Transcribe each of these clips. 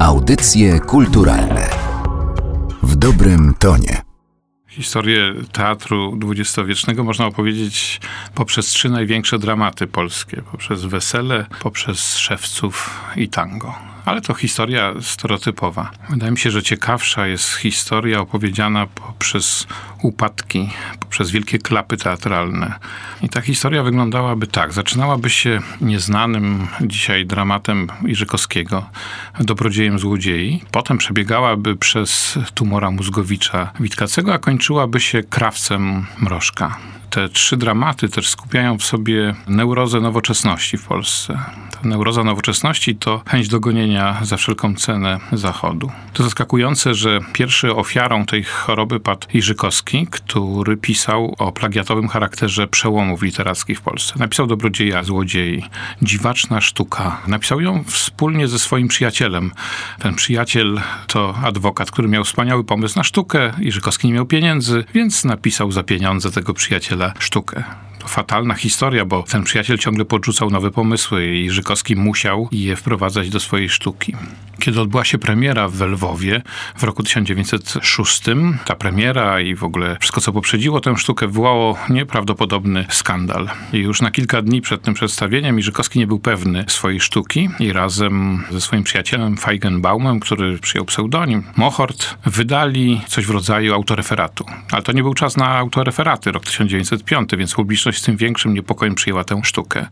Audycje kulturalne. W dobrym tonie. Historię teatru dwudziestowiecznego można opowiedzieć poprzez trzy największe dramaty polskie: poprzez wesele, poprzez szewców i tango ale to historia stereotypowa. Wydaje mi się, że ciekawsza jest historia opowiedziana poprzez upadki, poprzez wielkie klapy teatralne. I ta historia wyglądałaby tak. Zaczynałaby się nieznanym dzisiaj dramatem Irzykowskiego, dobrodziejem złodziei. Potem przebiegałaby przez tumora mózgowicza Witkacego, a kończyłaby się krawcem Mrożka. Te trzy dramaty też skupiają w sobie neurozę nowoczesności w Polsce. Ta neuroza nowoczesności to chęć dogonienia za wszelką cenę Zachodu. To zaskakujące, że pierwszy ofiarą tej choroby padł Iżykowski, który pisał o plagiatowym charakterze przełomów literackich w Polsce. Napisał Dobrodzieja, Złodziei, Dziwaczna Sztuka. Napisał ją wspólnie ze swoim przyjacielem. Ten przyjaciel to adwokat, który miał wspaniały pomysł na sztukę. Iżykowski nie miał pieniędzy, więc napisał za pieniądze tego przyjaciela sztukę fatalna historia, bo ten przyjaciel ciągle podrzucał nowe pomysły i Żykowski musiał je wprowadzać do swojej sztuki. Kiedy odbyła się premiera w Lwowie w roku 1906, ta premiera i w ogóle wszystko, co poprzedziło tę sztukę, wywołało nieprawdopodobny skandal. I już na kilka dni przed tym przedstawieniem Iżykowski nie był pewny swojej sztuki i razem ze swoim przyjacielem Feigenbaumem, który przyjął pseudonim Mohort, wydali coś w rodzaju autoreferatu. Ale to nie był czas na autoreferaty, rok 1905, więc publiczność z tym większym niepokojem przyjęła tę sztukę.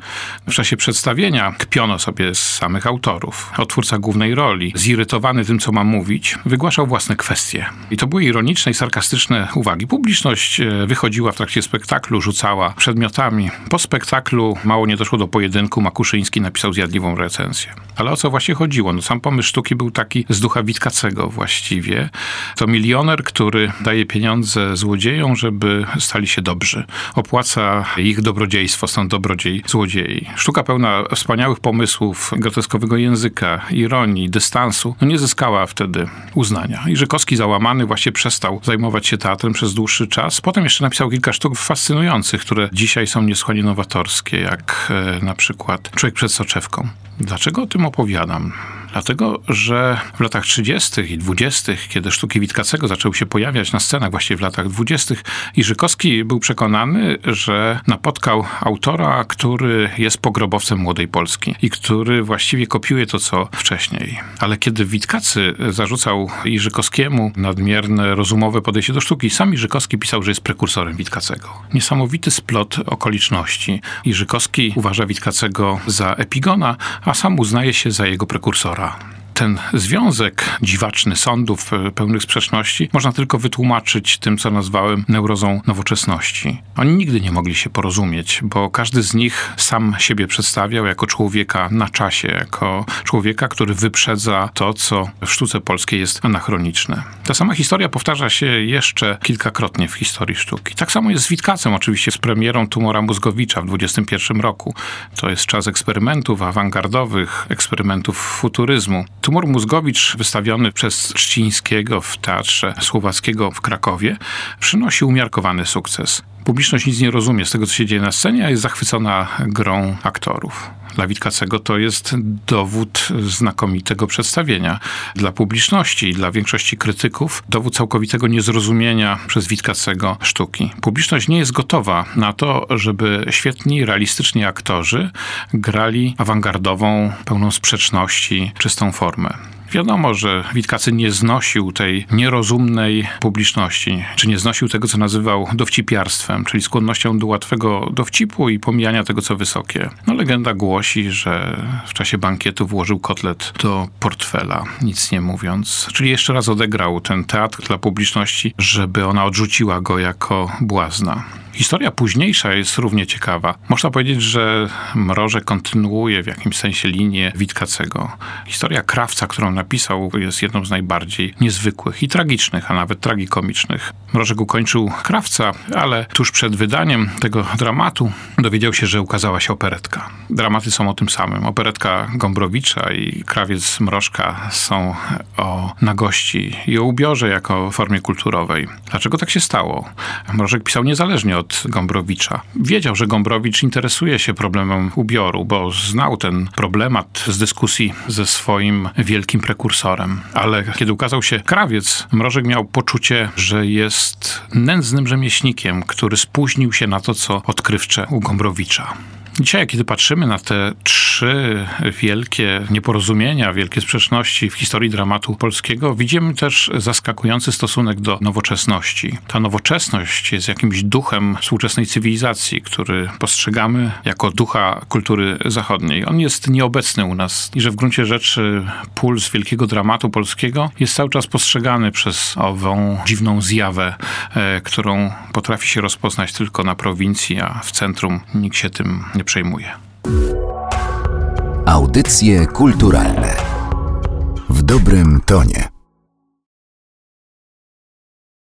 W czasie przedstawienia kpiono sobie z samych autorów. Otwórca głównej roli, zirytowany tym, co ma mówić, wygłaszał własne kwestie. I to były ironiczne i sarkastyczne uwagi. Publiczność e, wychodziła w trakcie spektaklu, rzucała przedmiotami. Po spektaklu mało nie doszło do pojedynku. Makuszyński napisał zjadliwą recenzję. Ale o co właśnie chodziło? No, sam pomysł sztuki był taki z ducha Witkacego właściwie. To milioner, który daje pieniądze złodziejom, żeby stali się dobrzy. Opłaca ich dobrodziejstwo, stąd dobrodziej złodziei. Sztuka pełna wspaniałych pomysłów, groteskowego języka, ironii, dystansu, no nie zyskała wtedy uznania. I Żykowski załamany właśnie przestał zajmować się teatrem przez dłuższy czas. Potem jeszcze napisał kilka sztuk fascynujących, które dzisiaj są niesłychanie nowatorskie, jak e, na przykład Człowiek przed soczewką. Dlaczego o tym opowiadam? Dlatego, że w latach 30. i 20., kiedy sztuki Witkacego zaczęły się pojawiać na scenach właśnie w latach 20., Iżykowski był przekonany, że napotkał autora, który jest pogrobowcem młodej Polski i który właściwie kopiuje to, co wcześniej. Ale kiedy Witkacy zarzucał Iżykowskiemu nadmierne rozumowe podejście do sztuki, sam Iżykowski pisał, że jest prekursorem Witkacego. Niesamowity splot okoliczności. Iżykowski uważa Witkacego za epigona, a sam uznaje się za jego prekursora 있다. Ten związek dziwaczny sądów e, pełnych sprzeczności można tylko wytłumaczyć tym, co nazwałem neurozą nowoczesności. Oni nigdy nie mogli się porozumieć, bo każdy z nich sam siebie przedstawiał jako człowieka na czasie, jako człowieka, który wyprzedza to, co w sztuce polskiej jest anachroniczne. Ta sama historia powtarza się jeszcze kilkakrotnie w historii sztuki. Tak samo jest z Witkacem, oczywiście z premierą Tumora Mózgowicza w 21 roku. To jest czas eksperymentów awangardowych, eksperymentów futuryzmu. Tumor mózgowicz wystawiony przez Trzcińskiego w Teatrze Słowackiego w Krakowie przynosi umiarkowany sukces. Publiczność nic nie rozumie z tego, co się dzieje na scenie, a jest zachwycona grą aktorów. Dla Witkacego to jest dowód znakomitego przedstawienia. Dla publiczności i dla większości krytyków dowód całkowitego niezrozumienia przez Witkacego sztuki. Publiczność nie jest gotowa na to, żeby świetni, realistyczni aktorzy grali awangardową, pełną sprzeczności, czystą formę. Wiadomo, że Witkacy nie znosił tej nierozumnej publiczności, czy nie znosił tego, co nazywał dowcipiarstwem, czyli skłonnością do łatwego dowcipu i pomijania tego, co wysokie. No, legenda głosi, że w czasie bankietu włożył kotlet do portfela, nic nie mówiąc. Czyli jeszcze raz odegrał ten teatr dla publiczności, żeby ona odrzuciła go jako błazna. Historia późniejsza jest równie ciekawa. Można powiedzieć, że Mroże kontynuuje w jakimś sensie linię Witkacego. Historia Krawca, którą napisał, jest jedną z najbardziej niezwykłych i tragicznych, a nawet tragikomicznych. Mrożek ukończył Krawca, ale tuż przed wydaniem tego dramatu dowiedział się, że ukazała się operetka. Dramaty są o tym samym. Operetka Gombrowicza i Krawiec Mrożka są o nagości i o ubiorze jako formie kulturowej. Dlaczego tak się stało? Mrożek pisał niezależnie od od Gombrowicza. Wiedział, że Gombrowicz interesuje się problemem ubioru, bo znał ten problemat z dyskusji ze swoim wielkim prekursorem. Ale kiedy ukazał się krawiec, Mrożek miał poczucie, że jest nędznym rzemieślnikiem, który spóźnił się na to, co odkrywcze u Gombrowicza. Dzisiaj, kiedy patrzymy na te trzy wielkie nieporozumienia, wielkie sprzeczności w historii dramatu polskiego, widzimy też zaskakujący stosunek do nowoczesności. Ta nowoczesność jest jakimś duchem współczesnej cywilizacji, który postrzegamy jako ducha kultury zachodniej. On jest nieobecny u nas i że w gruncie rzeczy puls wielkiego dramatu polskiego jest cały czas postrzegany przez ową dziwną zjawę, e, którą potrafi się rozpoznać tylko na prowincji, a w centrum nikt się tym nie przejmuje. Audycje kulturalne w dobrym tonie.